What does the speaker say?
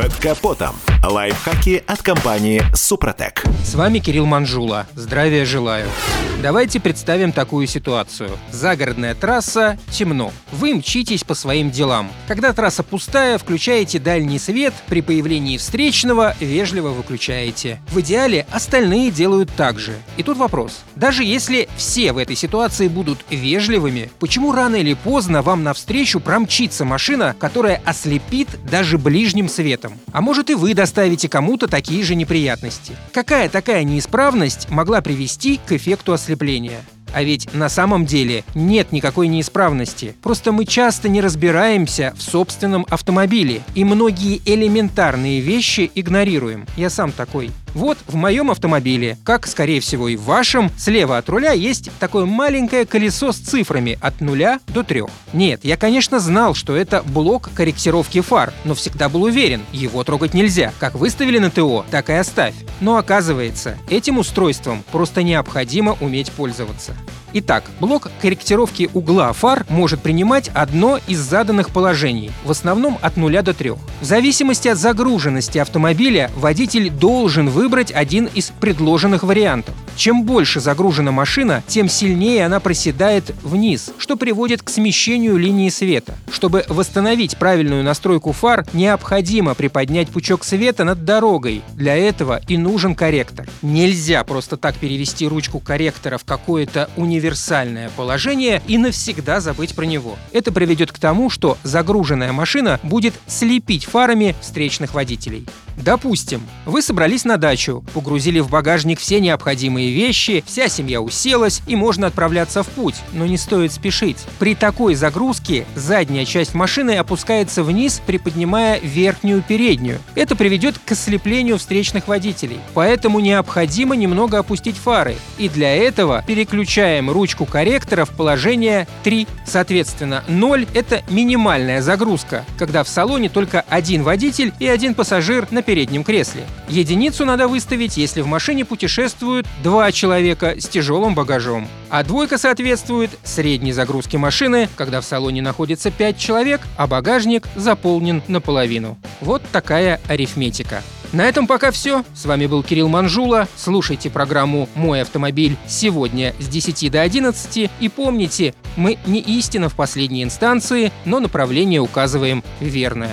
Под капотом. Лайфхаки от компании «Супротек». С вами Кирилл Манжула. Здравия желаю. Давайте представим такую ситуацию. Загородная трасса, темно. Вы мчитесь по своим делам. Когда трасса пустая, включаете дальний свет, при появлении встречного вежливо выключаете. В идеале остальные делают так же. И тут вопрос. Даже если все в этой ситуации будут вежливыми, почему рано или поздно вам навстречу промчится машина, которая ослепит даже ближним светом? А может и вы доставите кому-то такие же неприятности? Какая такая неисправность могла привести к эффекту ослепления? А ведь на самом деле нет никакой неисправности. Просто мы часто не разбираемся в собственном автомобиле и многие элементарные вещи игнорируем. Я сам такой. Вот в моем автомобиле, как, скорее всего, и в вашем, слева от руля есть такое маленькое колесо с цифрами от нуля до трех. Нет, я, конечно, знал, что это блок корректировки фар, но всегда был уверен, его трогать нельзя. Как выставили на ТО, так и оставь. Но оказывается, этим устройством просто необходимо уметь пользоваться. Итак, блок корректировки угла фар может принимать одно из заданных положений, в основном от 0 до 3. В зависимости от загруженности автомобиля водитель должен выбрать один из предложенных вариантов. Чем больше загружена машина, тем сильнее она проседает вниз, что приводит к смещению линии света. Чтобы восстановить правильную настройку фар, необходимо приподнять пучок света над дорогой. Для этого и нужен корректор. Нельзя просто так перевести ручку корректора в какое-то универсальное положение и навсегда забыть про него. Это приведет к тому, что загруженная машина будет слепить фарами встречных водителей. Допустим, вы собрались на дачу, погрузили в багажник все необходимые вещи, вся семья уселась и можно отправляться в путь, но не стоит спешить. При такой загрузке задняя часть машины опускается вниз, приподнимая верхнюю переднюю. Это приведет к ослеплению встречных водителей. Поэтому необходимо немного опустить фары. И для этого переключаем ручку корректора в положение 3. Соответственно, 0 — это минимальная загрузка, когда в салоне только один водитель и один пассажир на переднем кресле. Единицу надо выставить, если в машине путешествуют два человека с тяжелым багажом. А двойка соответствует средней загрузке машины, когда в салоне находится 5 человек, а багажник заполнен наполовину. Вот такая арифметика. На этом пока все. С вами был Кирилл Манжула. Слушайте программу «Мой автомобиль» сегодня с 10 до 11. И помните, мы не истина в последней инстанции, но направление указываем верное.